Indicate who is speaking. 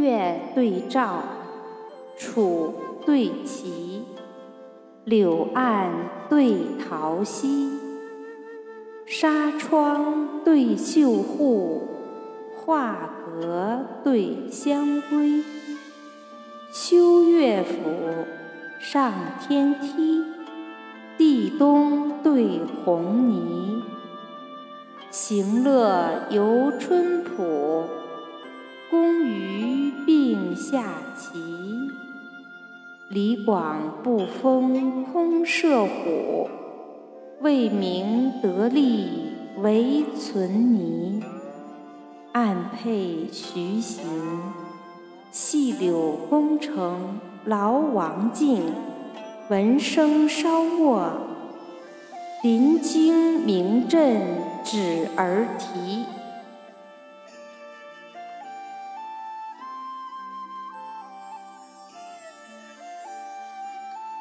Speaker 1: 月对照，楚对齐，柳岸对桃溪，纱窗对绣户，画阁对香闺。修乐府，上天梯，地东对红泥。行乐游春浦，公渔并下棋。李广不封空射虎，魏明得利为存泥。暗佩徐行，细柳功成劳王敬，闻声稍卧。临京名震指儿啼。